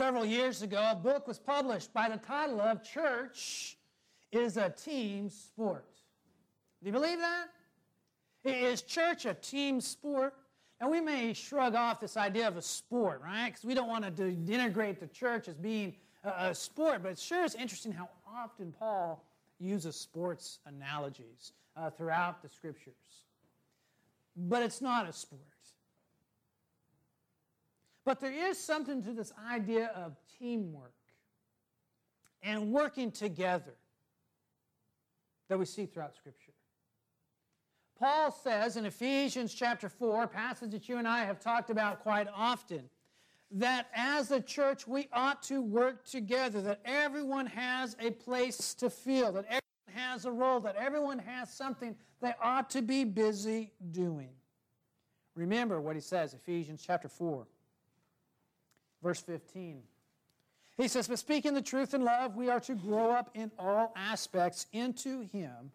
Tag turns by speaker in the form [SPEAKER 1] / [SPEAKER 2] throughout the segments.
[SPEAKER 1] Several years ago, a book was published by the title of Church is a Team Sport. Do you believe that? Is church a team sport? And we may shrug off this idea of a sport, right? Because we don't want to denigrate the church as being a, sport, but it sure is interesting how often Paul uses sports analogies uh, throughout the scriptures. But it's not a sport. But there is something to this idea of teamwork and working together that we see throughout Scripture. Paul says in Ephesians chapter 4, a passage that you and I have talked about quite often, that as a church we ought to work together, that everyone has a place to fill, that everyone has a role, that everyone has something they ought to be busy doing. Remember what he says, Ephesians chapter 4. Verse 15. He says, But speaking the truth in love, we are to grow up in all aspects into Him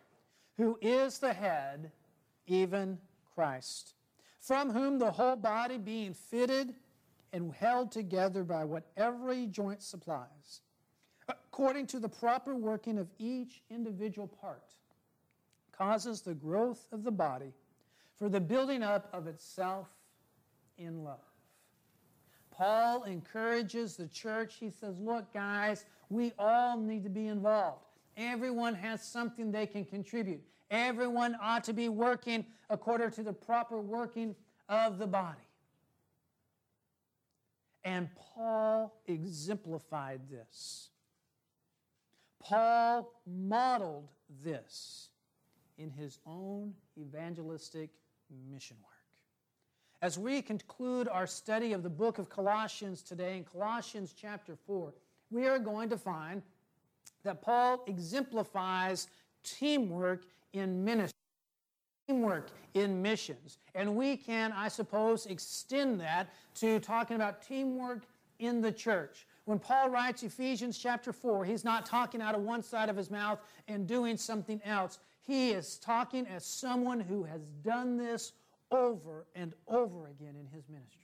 [SPEAKER 1] who is the head, even Christ, from whom the whole body being fitted and held together by what every joint supplies, according to the proper working of each individual part, causes the growth of the body for the building up of itself in love. Paul encourages the church. He says, Look, guys, we all need to be involved. Everyone has something they can contribute. Everyone ought to be working according to the proper working of the body. And Paul exemplified this. Paul modeled this in his own evangelistic mission work. As we conclude our study of the book of Colossians today, in Colossians chapter 4, we are going to find that Paul exemplifies teamwork in ministry, teamwork in missions. And we can, I suppose, extend that to talking about teamwork in the church. When Paul writes Ephesians chapter 4, he's not talking out of one side of his mouth and doing something else. He is talking as someone who has done this over and over again in his ministry.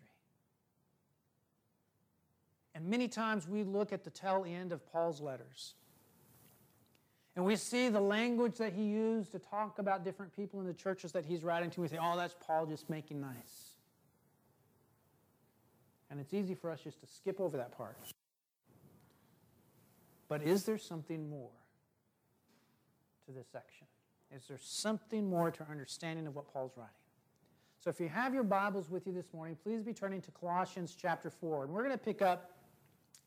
[SPEAKER 1] And many times we look at the tail end of Paul's letters and we see the language that he used to talk about different people in the churches that he's writing to. We say, oh, that's Paul just making nice. And it's easy for us just to skip over that part. But is there something more to this section? Is there something more to our understanding of what Paul's writing? So if you have your Bibles with you this morning, please be turning to Colossians chapter 4. And we're going to pick up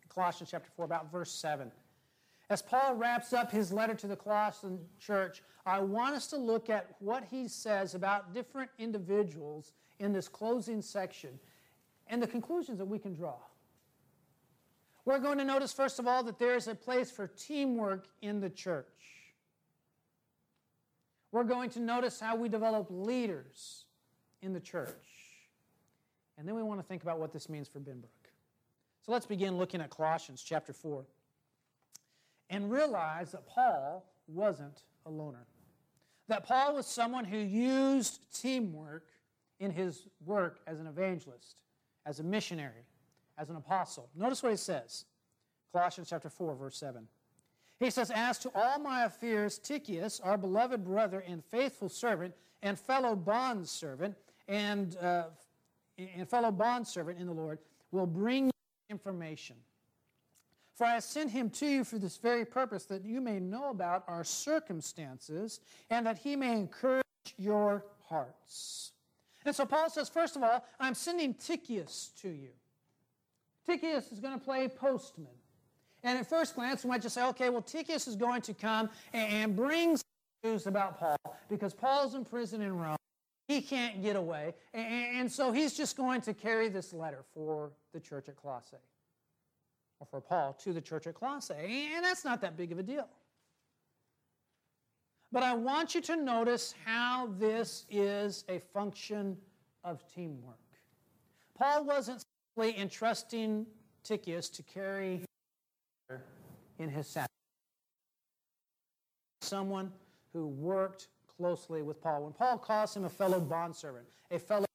[SPEAKER 1] Colossians chapter 4, about verse 7. As Paul wraps up his letter to the Colossian church, I want us to look at what he says about different individuals in this closing section and the conclusions that we can draw. We're going to notice, first of all, that there is a place for teamwork in the church. We're going to notice how we develop leaders in the church. And then we want to think about what this means for Benbrook. So let's begin looking at Colossians chapter 4 and realize that Paul wasn't a loner. That Paul was someone who used teamwork in his work as an evangelist, as a missionary, as an apostle. Notice what he says Colossians chapter 4, verse 7. He says, As to all my affairs, Tychicus, our beloved brother and faithful servant and fellow bondservant, and, uh, and fellow bondservant in the Lord will bring information. For I sent him to you for this very purpose, that you may know about our circumstances and that he may encourage your hearts. And so Paul says, first of all, I'm sending Tychicus to you. Tychicus is going to play postman. And at first glance, we might just say, okay, well, Tychicus is going to come and bring news about Paul because Paul's in prison in Rome he can't get away. And so he's just going to carry this letter for the church at Colossae, or for Paul to the church at Colossae. And that's not that big of a deal. But I want you to notice how this is a function of teamwork. Paul wasn't simply entrusting Tychicus to carry in his sack. Someone who worked closely with Paul. When Paul calls him a fellow bondservant, a fellow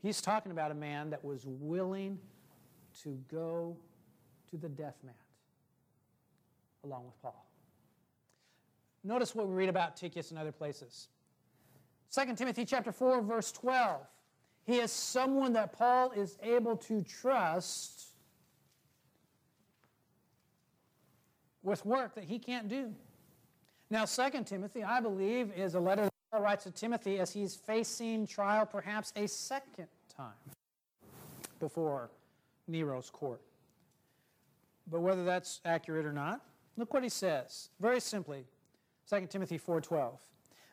[SPEAKER 1] He's talking about a man that was willing to go to the death mat along with Paul. Notice what we read about Tychicus in other places. 2 Timothy chapter 4 verse 12. He is someone that Paul is able to trust with work that he can't do. Now, Second Timothy, I believe, is a letter that Paul writes to Timothy as he's facing trial perhaps a second time before Nero's court. But whether that's accurate or not, look what he says. Very simply, 2 Timothy 4:12.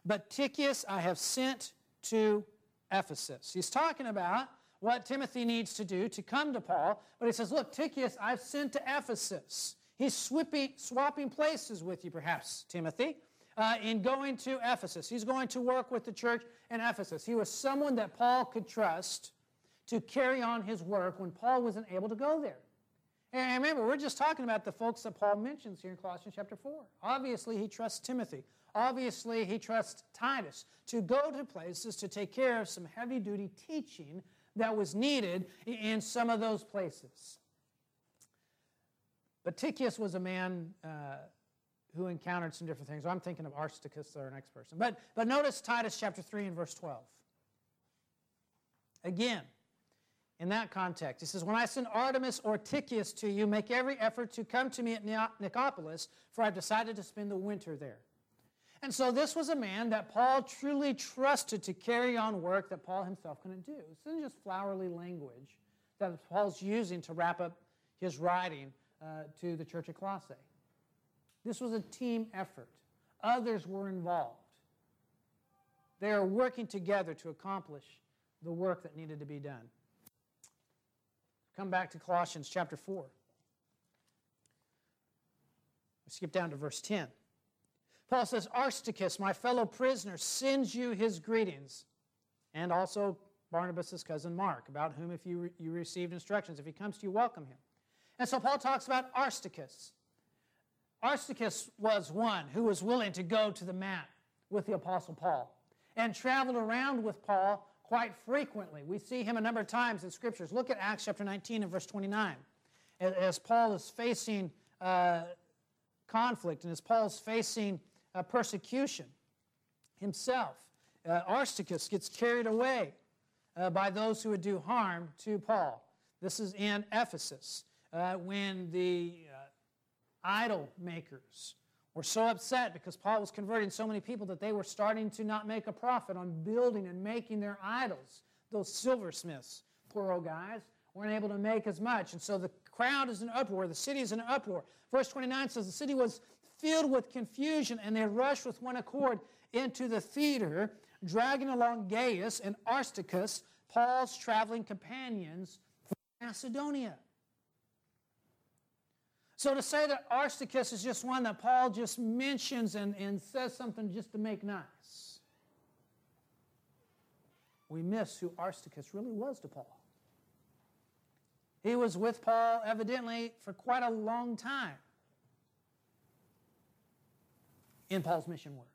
[SPEAKER 1] But Tychicus I have sent to Ephesus. He's talking about what Timothy needs to do to come to Paul, but he says, "Look, Tychicus I've sent to Ephesus." He's swipping, swapping places with you, perhaps, Timothy, uh, in going to Ephesus. He's going to work with the church in Ephesus. He was someone that Paul could trust to carry on his work when Paul wasn't able to go there. And remember, we're just talking about the folks that Paul mentions here in Colossians chapter 4. Obviously, he trusts Timothy. Obviously, he trusts Titus to go to places to take care of some heavy duty teaching that was needed in some of those places. But Tychicus was a man uh, who encountered some different things. I'm thinking of Aristarchus, our next person. But, but notice Titus chapter 3 and verse 12. Again, in that context, he says, When I send Artemas or Tychicus to you, make every effort to come to me at Nicopolis, for I've decided to spend the winter there. And so this was a man that Paul truly trusted to carry on work that Paul himself couldn't do. This isn't just flowery language that Paul's using to wrap up his writing uh, to the church at Colossae. This was a team effort, others were involved. They are working together to accomplish the work that needed to be done. Come back to Colossians chapter 4. We skip down to verse 10. Paul says, Aristarchus, my fellow prisoner, sends you his greetings, and also Barnabas' cousin Mark, about whom, if you, re- you received instructions, if he comes to you, welcome him. And so Paul talks about Aristarchus. Aristarchus was one who was willing to go to the mat with the Apostle Paul and traveled around with Paul quite frequently. We see him a number of times in scriptures. Look at Acts chapter 19 and verse 29. As Paul is facing uh, conflict and as Paul is facing uh, persecution himself, uh, Aristarchus gets carried away uh, by those who would do harm to Paul. This is in Ephesus uh, when the uh, idol makers were so upset because Paul was converting so many people that they were starting to not make a profit on building and making their idols. Those silversmiths, poor old guys, weren't able to make as much. And so the crowd is in uproar, the city is in uproar. Verse 29 says the city was filled with confusion, and they rushed with one accord into the theater, dragging along Gaius and Aristarchus, Paul's traveling companions from Macedonia. So to say that Aristarchus is just one that Paul just mentions and, and says something just to make nice, we miss who Aristarchus really was to Paul. He was with Paul, evidently, for quite a long time in Paul's mission work.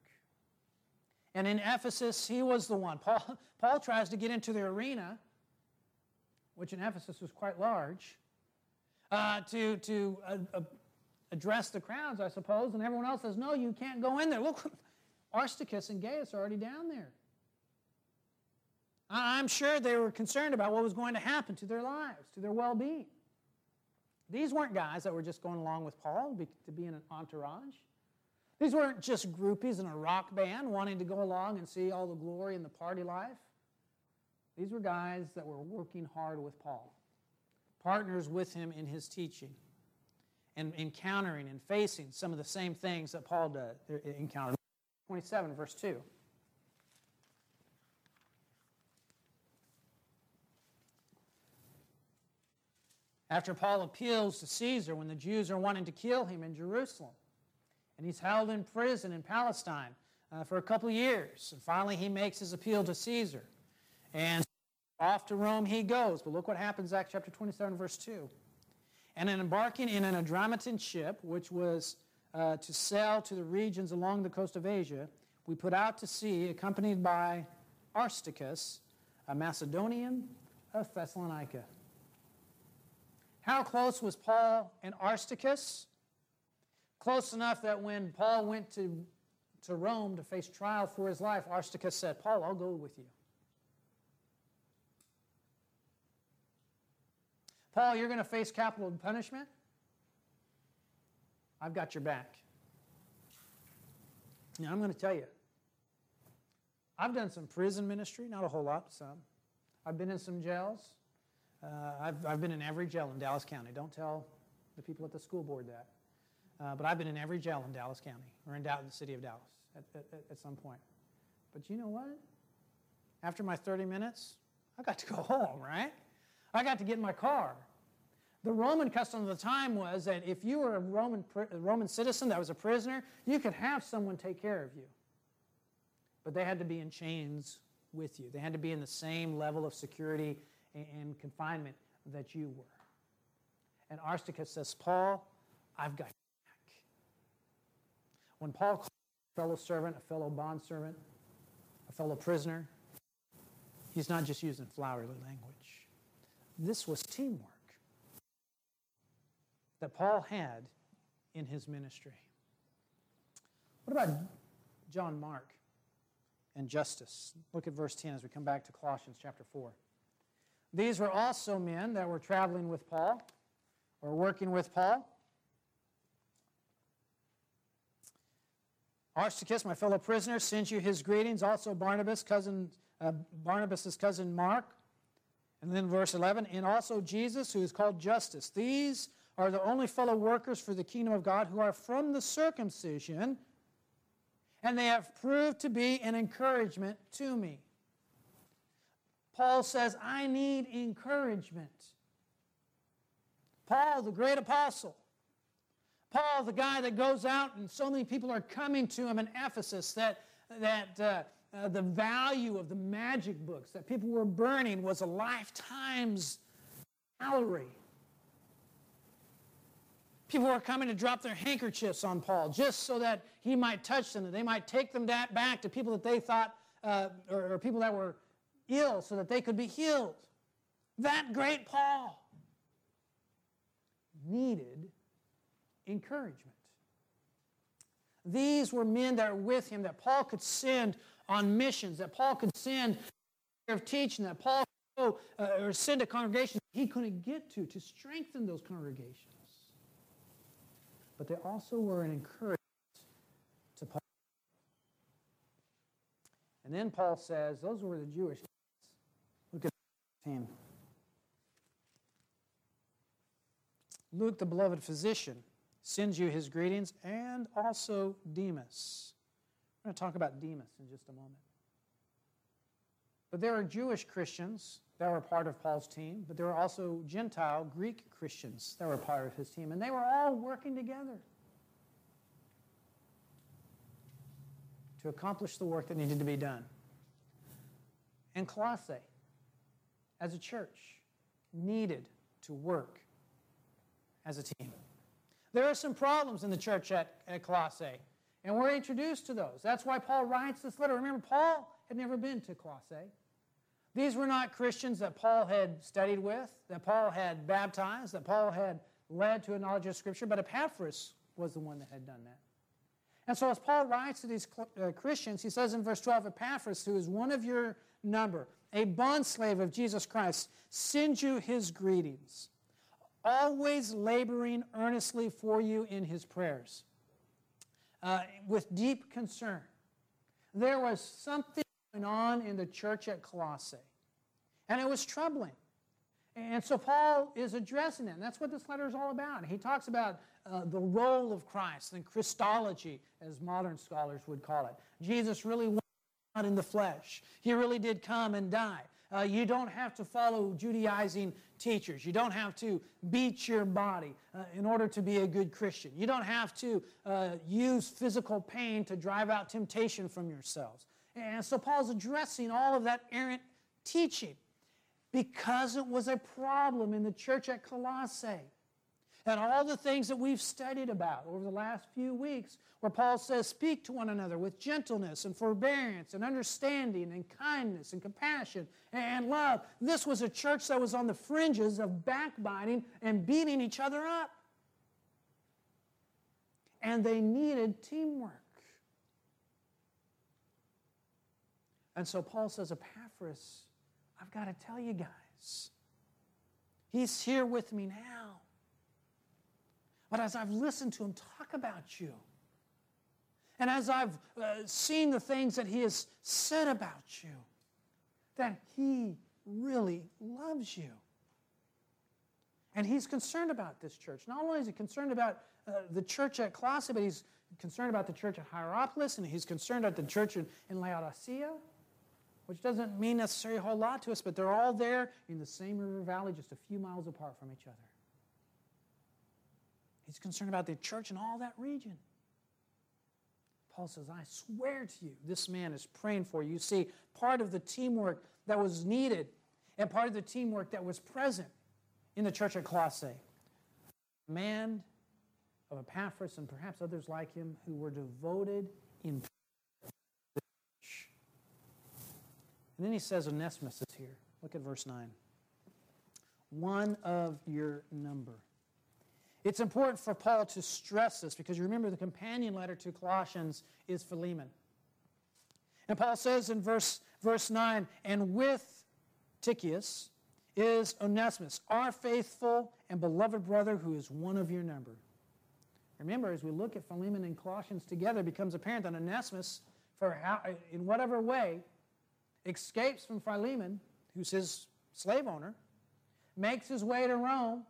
[SPEAKER 1] And in Ephesus, he was the one. Paul, Paul tries to get into the arena, which in Ephesus was quite large. Uh, to, to uh, uh, address the crowds, I suppose, and everyone else says, No, you can't go in there. Look, Aristarchus and Gaius are already down there. I'm sure they were concerned about what was going to happen to their lives, to their well being. These weren't guys that were just going along with Paul to be in an entourage. These weren't just groupies in a rock band wanting to go along and see all the glory and the party life. These were guys that were working hard with Paul partners with him in his teaching and encountering and facing some of the same things that Paul does uh, encountered. 27, verse 2. After Paul appeals to Caesar when the Jews are wanting to kill him in Jerusalem, and he's held in prison in Palestine uh, for a couple years, and finally he makes his appeal to Caesar. And off to Rome he goes. But look what happens, Acts chapter 27, verse 2. And in embarking in an Adramyttian ship, which was uh, to sail to the regions along the coast of Asia, we put out to sea, accompanied by Aristarchus, a Macedonian of Thessalonica. How close was Paul and Aristarchus? Close enough that when Paul went to, to Rome to face trial for his life, Aristarchus said, Paul, I'll go with you. Paul, you're going to face capital punishment? I've got your back. Now, I'm going to tell you, I've done some prison ministry, not a whole lot, some. I've been in some jails. Uh, I've, I've been in every jail in Dallas County. Don't tell the people at the school board that. Uh, but I've been in every jail in Dallas County or in the city of Dallas at, at, at some point. But you know what? After my 30 minutes, I got to go home, right? I got to get in my car. The Roman custom of the time was that if you were a Roman, a Roman citizen that was a prisoner, you could have someone take care of you. But they had to be in chains with you, they had to be in the same level of security and confinement that you were. And Aristarchus says, Paul, I've got your back. When Paul calls a fellow servant, a fellow bondservant, a fellow prisoner, he's not just using flowery language. This was teamwork that Paul had in his ministry. What about John Mark and Justus? Look at verse 10 as we come back to Colossians chapter 4. These were also men that were traveling with Paul or working with Paul. Aristarchus, my fellow prisoner, sends you his greetings. Also Barnabas, cousin uh, Barnabas's cousin Mark, and then verse 11, and also Jesus, who is called Justus. These are the only fellow workers for the kingdom of God who are from the circumcision, and they have proved to be an encouragement to me. Paul says, I need encouragement. Paul, the great apostle, Paul, the guy that goes out and so many people are coming to him in Ephesus that, that, uh, uh, the value of the magic books that people were burning was a lifetime's salary. People were coming to drop their handkerchiefs on Paul just so that he might touch them, that they might take them that back to people that they thought, uh, or, or people that were ill, so that they could be healed. That great Paul needed encouragement. These were men that were with him that Paul could send on missions, that Paul could send of teaching, that Paul could go, uh, or send a congregation he couldn't get to, to strengthen those congregations. But they also were an encouragement to Paul. And then Paul says, those were the Jewish kids. Look at team. Luke, the beloved physician, sends you his greetings and also Demas. I'm going to talk about Demas in just a moment. But there are Jewish Christians that were part of Paul's team, but there were also Gentile Greek Christians that were part of his team, and they were all working together to accomplish the work that needed to be done. And Colossae, as a church, needed to work as a team. There are some problems in the church at, at Colossae. And we're introduced to those. That's why Paul writes this letter. Remember, Paul had never been to Colossae. These were not Christians that Paul had studied with, that Paul had baptized, that Paul had led to a knowledge of Scripture, but Epaphras was the one that had done that. And so, as Paul writes to these uh, Christians, he says in verse 12 Epaphras, who is one of your number, a bondslave of Jesus Christ, sends you his greetings, always laboring earnestly for you in his prayers uh, with deep concern. There was something going on in the church at Colossae, and it was troubling. And so Paul is addressing it. And that's what this letter is all about. He talks about uh, the role of Christ and Christology, as modern scholars would call it. Jesus really was not in the flesh. He really did come and die. Uh, you don't have to follow Judaizing teachers. You don't have to beat your body uh, in order to be a good Christian. You don't have to uh, use physical pain to drive out temptation from yourselves. And so Paul's addressing all of that errant teaching because it was a problem in the church at Colossae and all the things that we've studied about over the last few weeks, where Paul says, Speak to one another with gentleness and forbearance and understanding and kindness and compassion and love. This was a church that was on the fringes of backbiting and beating each other up. And they needed teamwork. And so Paul says, Epaphras, I've got to tell you guys, he's here with me now. But as I've listened to him talk about you, and as I've uh, seen the things that he has said about you, that he really loves you. And he's concerned about this church. Not only is he concerned about uh, the church at Colossae, but he's concerned about the church at Hierapolis, and he's concerned about the church in, in Laodicea, which doesn't mean necessarily a whole lot to us, but they're all there in the same river valley, just a few miles apart from each other. He's concerned about the church in all that region. Paul says, I swear to you, this man is praying for you. You see, part of the teamwork that was needed and part of the teamwork that was present in the church at Colossae, man of Epaphras and perhaps others like him who were devoted in And then he says Onesimus is here. Look at verse 9. One of your number. It's important for Paul to stress this because you remember the companion letter to Colossians is Philemon. And Paul says in verse, verse 9, and with Tychicus is Onesimus, our faithful and beloved brother who is one of your number. Remember, as we look at Philemon and Colossians together, it becomes apparent that Onesimus, for how, in whatever way, escapes from Philemon, who's his slave owner, makes his way to Rome,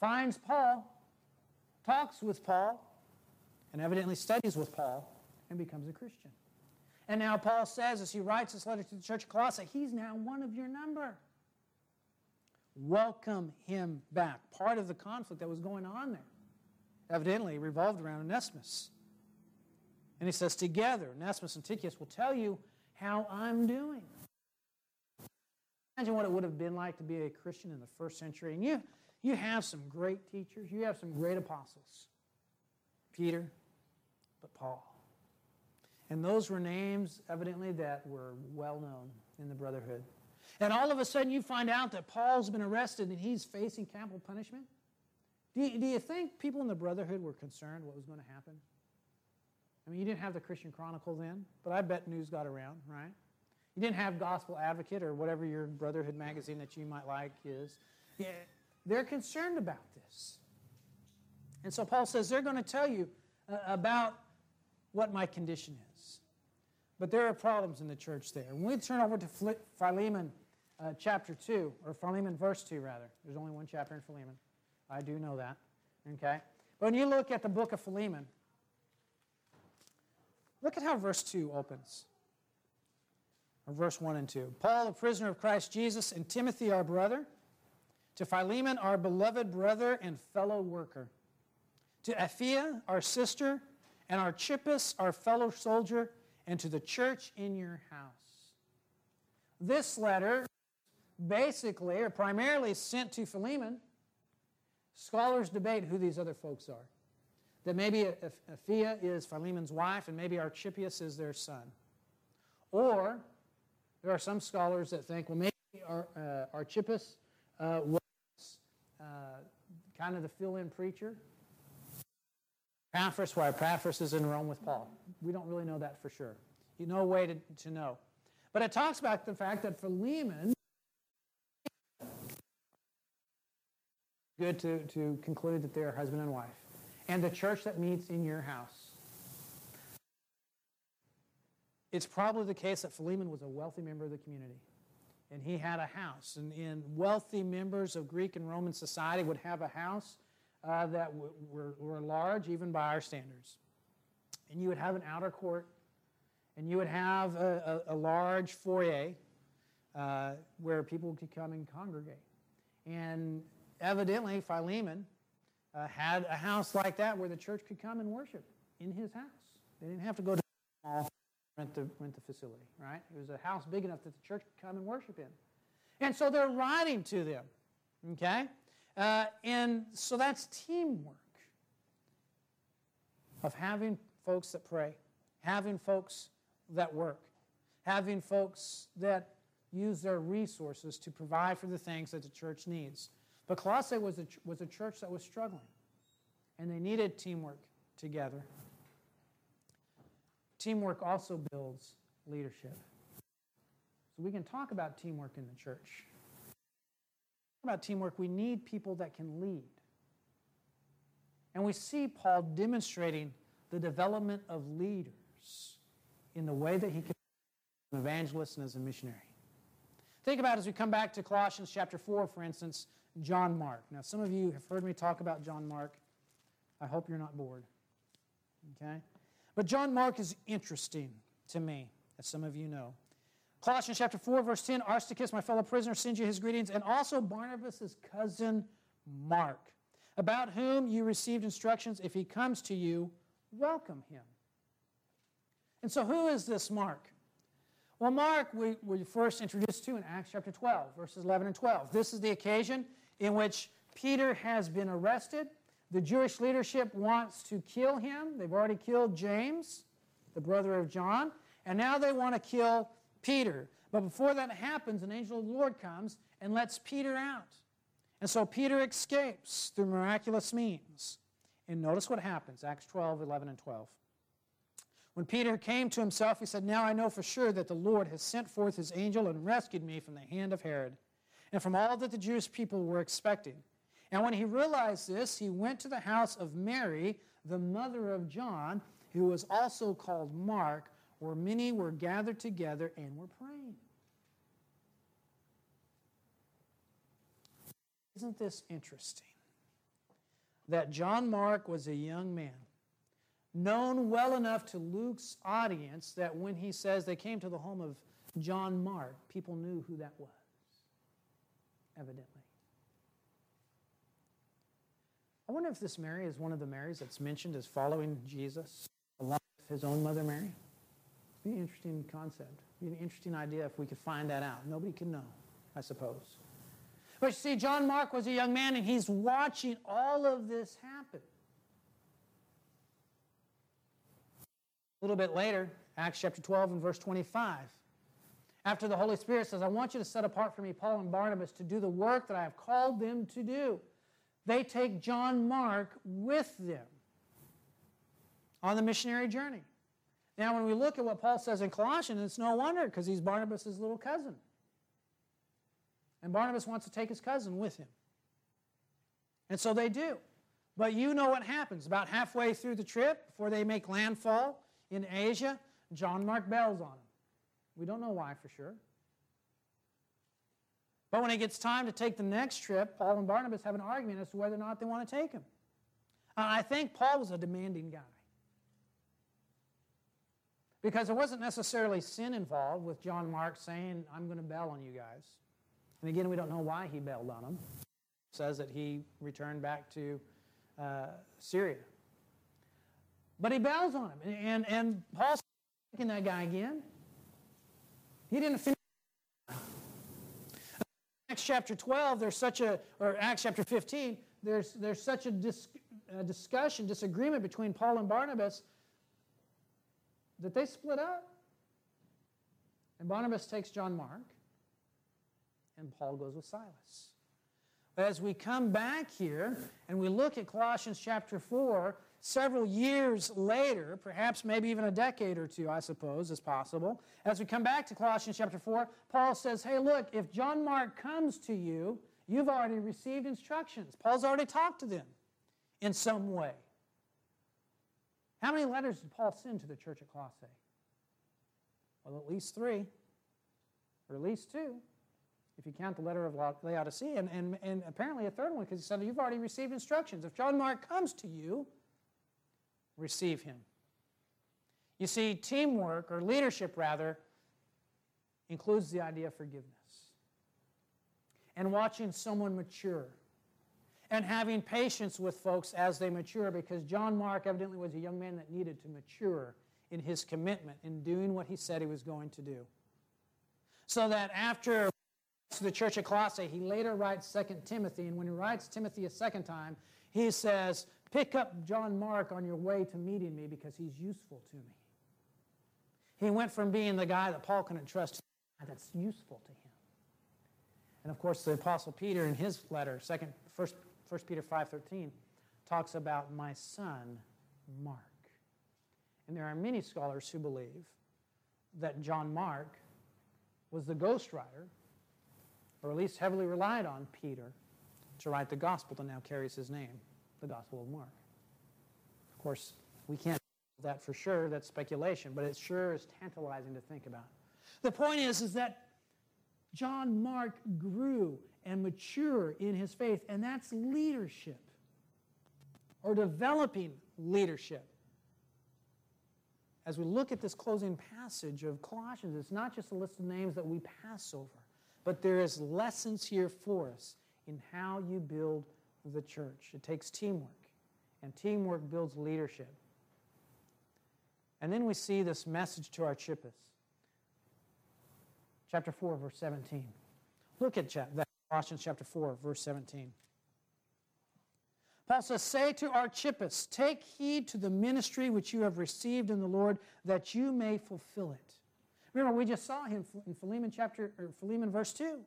[SPEAKER 1] finds Paul, talks with Paul, and evidently studies with Paul, and becomes a Christian. And now Paul says, as he writes this letter to the church of Colossae, he's now one of your number. Welcome him back. Part of the conflict that was going on there evidently revolved around Onesimus. And he says, Together, Onesimus and Tychicus will tell you how I'm doing. Imagine what it would have been like to be a Christian in the first century. And you, you have some great teachers, you have some great apostles Peter, but Paul. And those were names, evidently, that were well known in the brotherhood. And all of a sudden, you find out that Paul's been arrested and he's facing capital punishment. Do you, do you think people in the brotherhood were concerned what was going to happen? I mean, you didn't have the Christian Chronicle then, but I bet news got around, right? You didn't have Gospel Advocate or whatever your Brotherhood magazine that you might like is. Yeah, they're concerned about this. And so Paul says they're going to tell you uh, about what my condition is. But there are problems in the church there. When we turn over to Philemon uh, chapter 2, or Philemon verse 2, rather. There's only one chapter in Philemon. I do know that. Okay? But when you look at the book of Philemon, look at how verse 2 opens. Or verse 1 and 2. Paul, a prisoner of Christ Jesus, and Timothy, our brother, to Philemon, our beloved brother and fellow worker. To Apphia, our sister, and our Archippus, our fellow soldier, and to the church in your house. This letter, basically or primarily sent to Philemon. Scholars debate who these other folks are. That maybe Apphia is Philemon's wife, and maybe Archippus is their son. Or there are some scholars that think, well, maybe uh, Archippus uh, was kind of the fill in preacher. Epaphras, why Epaphras is in Rome with Paul. We don't really know that for sure. You know, way to, to know. But it talks about the fact that Philemon, good to, to conclude that they're husband and wife, and the church that meets in your house. It's probably the case that Philemon was a wealthy member of the community and he had a house. And, and wealthy members of Greek and Roman society would have a house uh, that w- were, were large, even by our standards. And you would have an outer court, and you would have a, a, a large foyer uh, where people could come and congregate. And evidently, Philemon uh, had a house like that where the church could come and worship in his house. They didn't have to go to the small rent the, rent the facility, right? It was a house big enough that the church could come and worship in. And so they're writing to them, okay? Uh, and so that's teamwork of having folks that pray, having folks that work, having folks that use their resources to provide for the things that the church needs. But Colossae was a, was a church that was struggling, and they needed teamwork together. Teamwork also builds leadership. So we can talk about teamwork in the church. About teamwork, we need people that can lead. And we see Paul demonstrating the development of leaders in the way that he can an evangelist and as a missionary. Think about as we come back to Colossians chapter 4, for instance, John Mark. Now, some of you have heard me talk about John Mark. I hope you're not bored. Okay? But John Mark is interesting to me, as some of you know. Colossians chapter 4, verse 10 Aristarchus, my fellow prisoner, sends you his greetings, and also Barnabas' cousin Mark, about whom you received instructions. If he comes to you, welcome him. And so, who is this Mark? Well, Mark, we were first introduced to in Acts chapter 12, verses 11 and 12. This is the occasion in which Peter has been arrested the Jewish leadership wants to kill him. They've already killed James, the brother of John, and now they want to kill Peter. But before that happens, an angel of the Lord comes and lets Peter out. And so Peter escapes through miraculous means. And notice what happens Acts 12, 11, and 12. When Peter came to himself, he said, Now I know for sure that the Lord has sent forth his angel and rescued me from the hand of Herod and from all that the Jewish people were expecting. And when he realized this, he went to the house of Mary, the mother of John, who was also called Mark, where many were gathered together and were praying. Isn't this interesting? That John Mark was a young man, known well enough to Luke's audience that when he says they came to the home of John Mark, people knew who that was, evidently. wonder if this Mary is one of the Marys that's mentioned as following Jesus along with his own mother Mary. It'd be an interesting concept. It'd be an interesting idea if we could find that out. Nobody can know, I suppose. But you see, John Mark was a young man and he's watching all of this happen. A little bit later, Acts chapter 12 and verse 25. After the Holy Spirit says, I want you to set apart for me Paul and Barnabas to do the work that I have called them to do. They take John Mark with them on the missionary journey. Now, when we look at what Paul says in Colossians, it's no wonder because he's Barnabas' little cousin. And Barnabas wants to take his cousin with him. And so they do. But you know what happens. About halfway through the trip, before they make landfall in Asia, John Mark bells on him. We don't know why for sure. But when it gets time to take the next trip, Paul and Barnabas have an argument as to whether or not they want to take him. And I think Paul was a demanding guy. Because there wasn't necessarily sin involved with John Mark saying, I'm going to bail on you guys. And again, we don't know why he bailed on them. It says that he returned back to uh, Syria. But he bails on him. And, and, and Paul's taking that guy again. He didn't finish Acts chapter 12, there's such a, or Acts chapter 15, there's, there's such a, dis, a discussion, disagreement between Paul and Barnabas that they split up. And Barnabas takes John Mark, and Paul goes with Silas. But as we come back here and we look at Colossians chapter 4, several years later, perhaps maybe even a decade or two, I suppose, is possible. As we come back to Colossians chapter 4, Paul says, Hey, look, if John Mark comes to you, you've already received instructions. Paul's already talked to them in some way. How many letters did Paul send to the church at Colossae? Well, at least three, or at least two, if you count the letter of Laodicea, and, and, and apparently a third one, because he said, You've already received instructions. If John Mark comes to you, receive him. You see, teamwork, or leadership rather, includes the idea of forgiveness and watching someone mature and having patience with folks as they mature because John Mark evidently was a young man that needed to mature in his commitment in doing what he said he was going to do. So that after the church of Colossae, he later writes 2 Timothy, and when he writes Timothy a second time, he says, Pick up John Mark on your way to meeting me because he's useful to me. He went from being the guy that Paul couldn't trust that's useful to him. And of course, the Apostle Peter in his letter, second, first, first Peter 5.13, talks about my son, Mark. And there are many scholars who believe that John Mark was the ghostwriter, or at least heavily relied on Peter, to write the gospel that now carries his name the Gospel of Mark. Of course, we can't that for sure. That's speculation, but it sure is tantalizing to think about. The point is, is that John Mark grew and matured in his faith, and that's leadership or developing leadership. As we look at this closing passage of Colossians, it's not just a list of names that we pass over, but there is lessons here for us in how you build the church. It takes teamwork, and teamwork builds leadership. And then we see this message to Archippus. Chapter 4, verse 17. Look at chap- that, Colossians chapter 4, verse 17. Paul says, Say to Archippus, take heed to the ministry which you have received in the Lord, that you may fulfill it. Remember, we just saw him in Philemon chapter, or Philemon verse 2.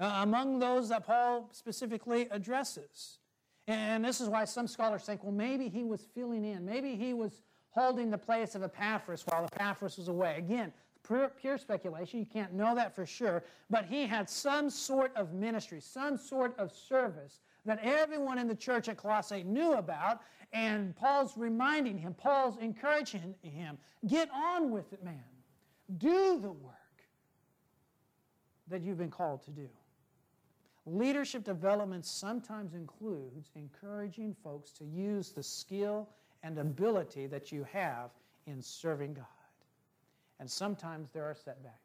[SPEAKER 1] Uh, among those that Paul specifically addresses. And this is why some scholars think, well, maybe he was filling in. Maybe he was holding the place of Epaphras while Epaphras was away. Again, pure, pure speculation. You can't know that for sure. But he had some sort of ministry, some sort of service that everyone in the church at Colossae knew about. And Paul's reminding him, Paul's encouraging him, get on with it, man. Do the work that you've been called to do. Leadership development sometimes includes encouraging folks to use the skill and ability that you have in serving God. And sometimes there are setbacks.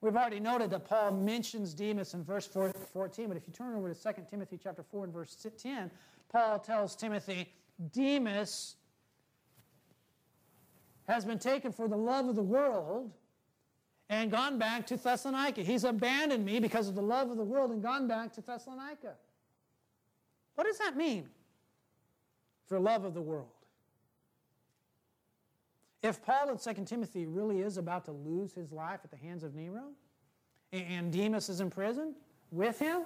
[SPEAKER 1] We've already noted that Paul mentions Demas in verse 14, but if you turn over to 2 Timothy chapter 4 and verse 10, Paul tells Timothy, Demas has been taken for the love of the world and gone back to Thessalonica. He's abandoned me because of the love of the world and gone back to Thessalonica. What does that mean? For love of the world. If Paul in 2 Timothy really is about to lose his life at the hands of Nero, and Demas is in prison with him,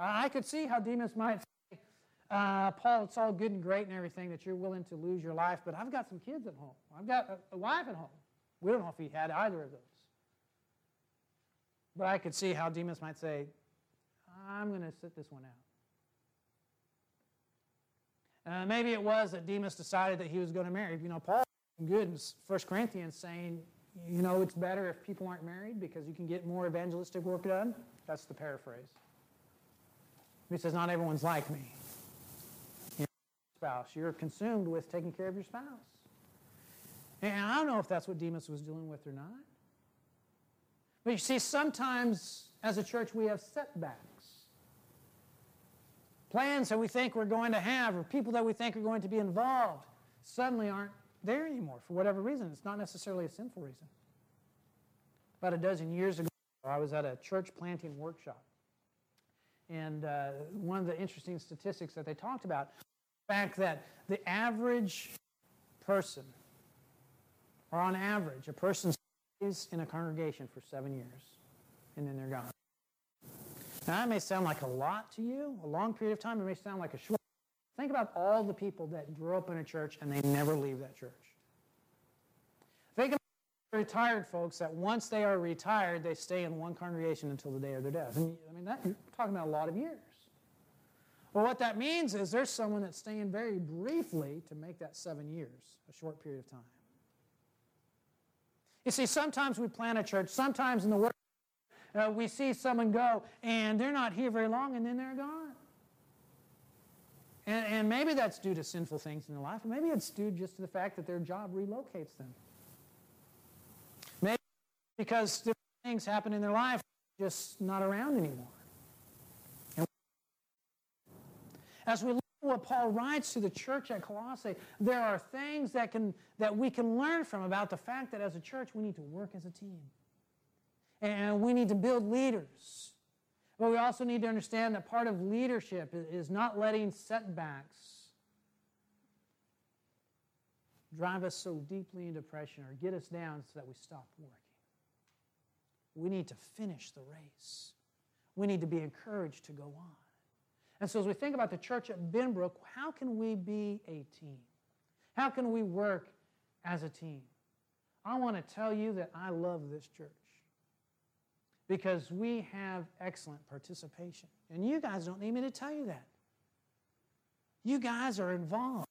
[SPEAKER 1] I could see how Demas might say, uh, Paul, it's all good and great and everything that you're willing to lose your life, but I've got some kids at home. I've got a, a wife at home. We don't know if he had either of those. But I could see how Demas might say, I'm going to sit this one out. Uh, maybe it was that Demas decided that he was going to marry. You know, Paul good in 1 Corinthians saying, you know, it's better if people aren't married because you can get more evangelistic work done. That's the paraphrase. He says, not everyone's like me. You know, spouse, you're consumed with taking care of your spouse. And I don't know if that's what Demas was dealing with or not. But you see, sometimes as a church we have setbacks. Plans that we think we're going to have or people that we think are going to be involved suddenly aren't there anymore for whatever reason. It's not necessarily a sinful reason. About a dozen years ago, I was at a church planting workshop. And uh, one of the interesting statistics that they talked about the fact that the average person, or on average, a person's is in a congregation for seven years, and then they're gone. Now, that may sound like a lot to you, a long period of time. It may sound like a short. Think about all the people that grew up in a church and they never leave that church. Think about retired folks that once they are retired, they stay in one congregation until the day of their death. And, I mean, that, you're talking about a lot of years. Well, what that means is there's someone that's staying very briefly to make that seven years, a short period of time. You see, sometimes we plant a church, sometimes in the world, uh, we see someone go, and they're not here very long, and then they're gone. And, and maybe that's due to sinful things in their life. Maybe it's due just to the fact that their job relocates them. Maybe because different things happen in their life, just not around anymore. as we look what Paul writes to the church at Colossae. There are things that, can, that we can learn from about the fact that as a church, we need to work as a team. And we need to build leaders. But we also need to understand that part of leadership is not letting setbacks drive us so deeply in depression or get us down so that we stop working. We need to finish the race. We need to be encouraged to go on. And so, as we think about the church at Benbrook, how can we be a team? How can we work as a team? I want to tell you that I love this church because we have excellent participation. And you guys don't need me to tell you that. You guys are involved.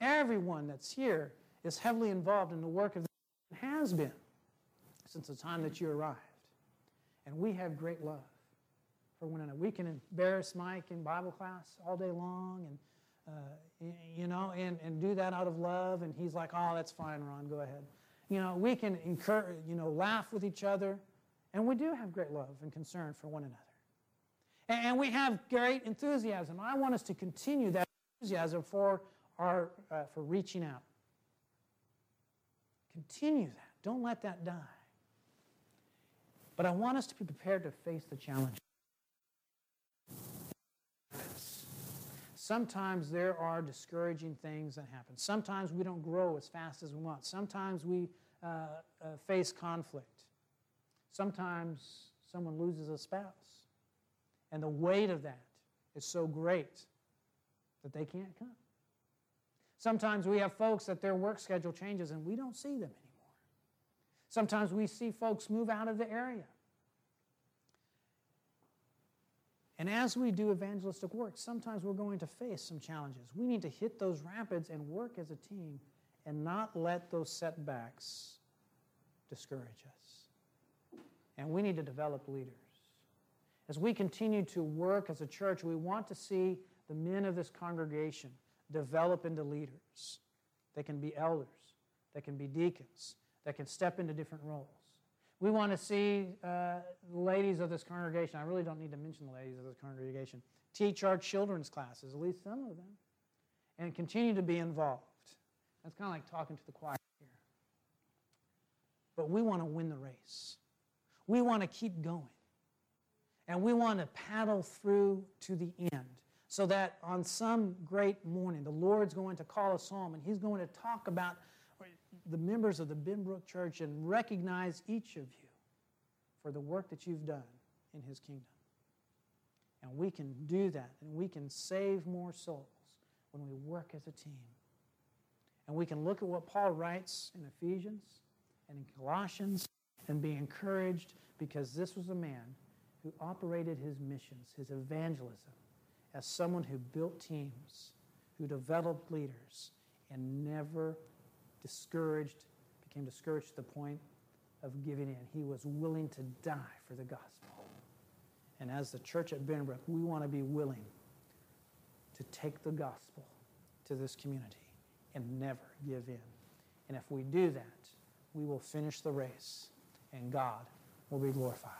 [SPEAKER 1] Everyone that's here is heavily involved in the work of the has been since the time that you arrived. And we have great love for another, we can embarrass Mike in Bible class all day long and uh, you know, and, and do that out of love. And he's like, oh, that's fine, Ron, go ahead. You know, we can encourage, you know, laugh with each other. And we do have great love and concern for one another. And, and we have great enthusiasm. I want us to continue that enthusiasm for, our, uh, for reaching out. Continue that. Don't let that die. But I want us to be prepared to face the challenge. Sometimes there are discouraging things that happen. Sometimes we don't grow as fast as we want. Sometimes we uh, uh, face conflict. Sometimes someone loses a spouse. And the weight of that is so great that they can't come. Sometimes we have folks that their work schedule changes and we don't see them anymore. Sometimes we see folks move out of the area. And as we do evangelistic work, sometimes we're going to face some challenges. We need to hit those rapids and work as a team and not let those setbacks discourage us. And we need to develop leaders. As we continue to work as a church, we want to see the men of this congregation develop into leaders. They can be elders, they can be deacons, they can step into different roles. We want to see uh, ladies of this congregation. I really don't need to mention the ladies of this congregation. Teach our children's classes, at least some of them, and continue to be involved. That's kind of like talking to the choir here. But we want to win the race. We want to keep going. And we want to paddle through to the end so that on some great morning, the Lord's going to call us home and He's going to talk about the members of the Benbrook Church and recognize each of you for the work that you've done in His kingdom. And we can do that, and we can save more souls when we work as a team. And we can look at what Paul writes in Ephesians and in Colossians and be encouraged because this was a man who operated his missions, his evangelism, as someone who built teams, who developed leaders, and never discouraged, became discouraged to the point of giving in. He was willing to die for the gospel. And as the church at Benbrook, we want to be willing to take the gospel to this community and never give in. And if we do that, we will finish the race and God will be glorified.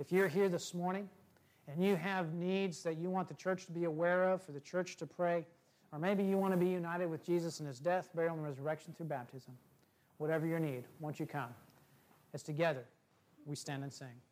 [SPEAKER 1] If you're here this morning and you have needs that you want the church to be aware of, for the church to pray, or maybe you want to be united with Jesus in his death, burial, and resurrection through baptism. Whatever your need, once you come, As together we stand and sing.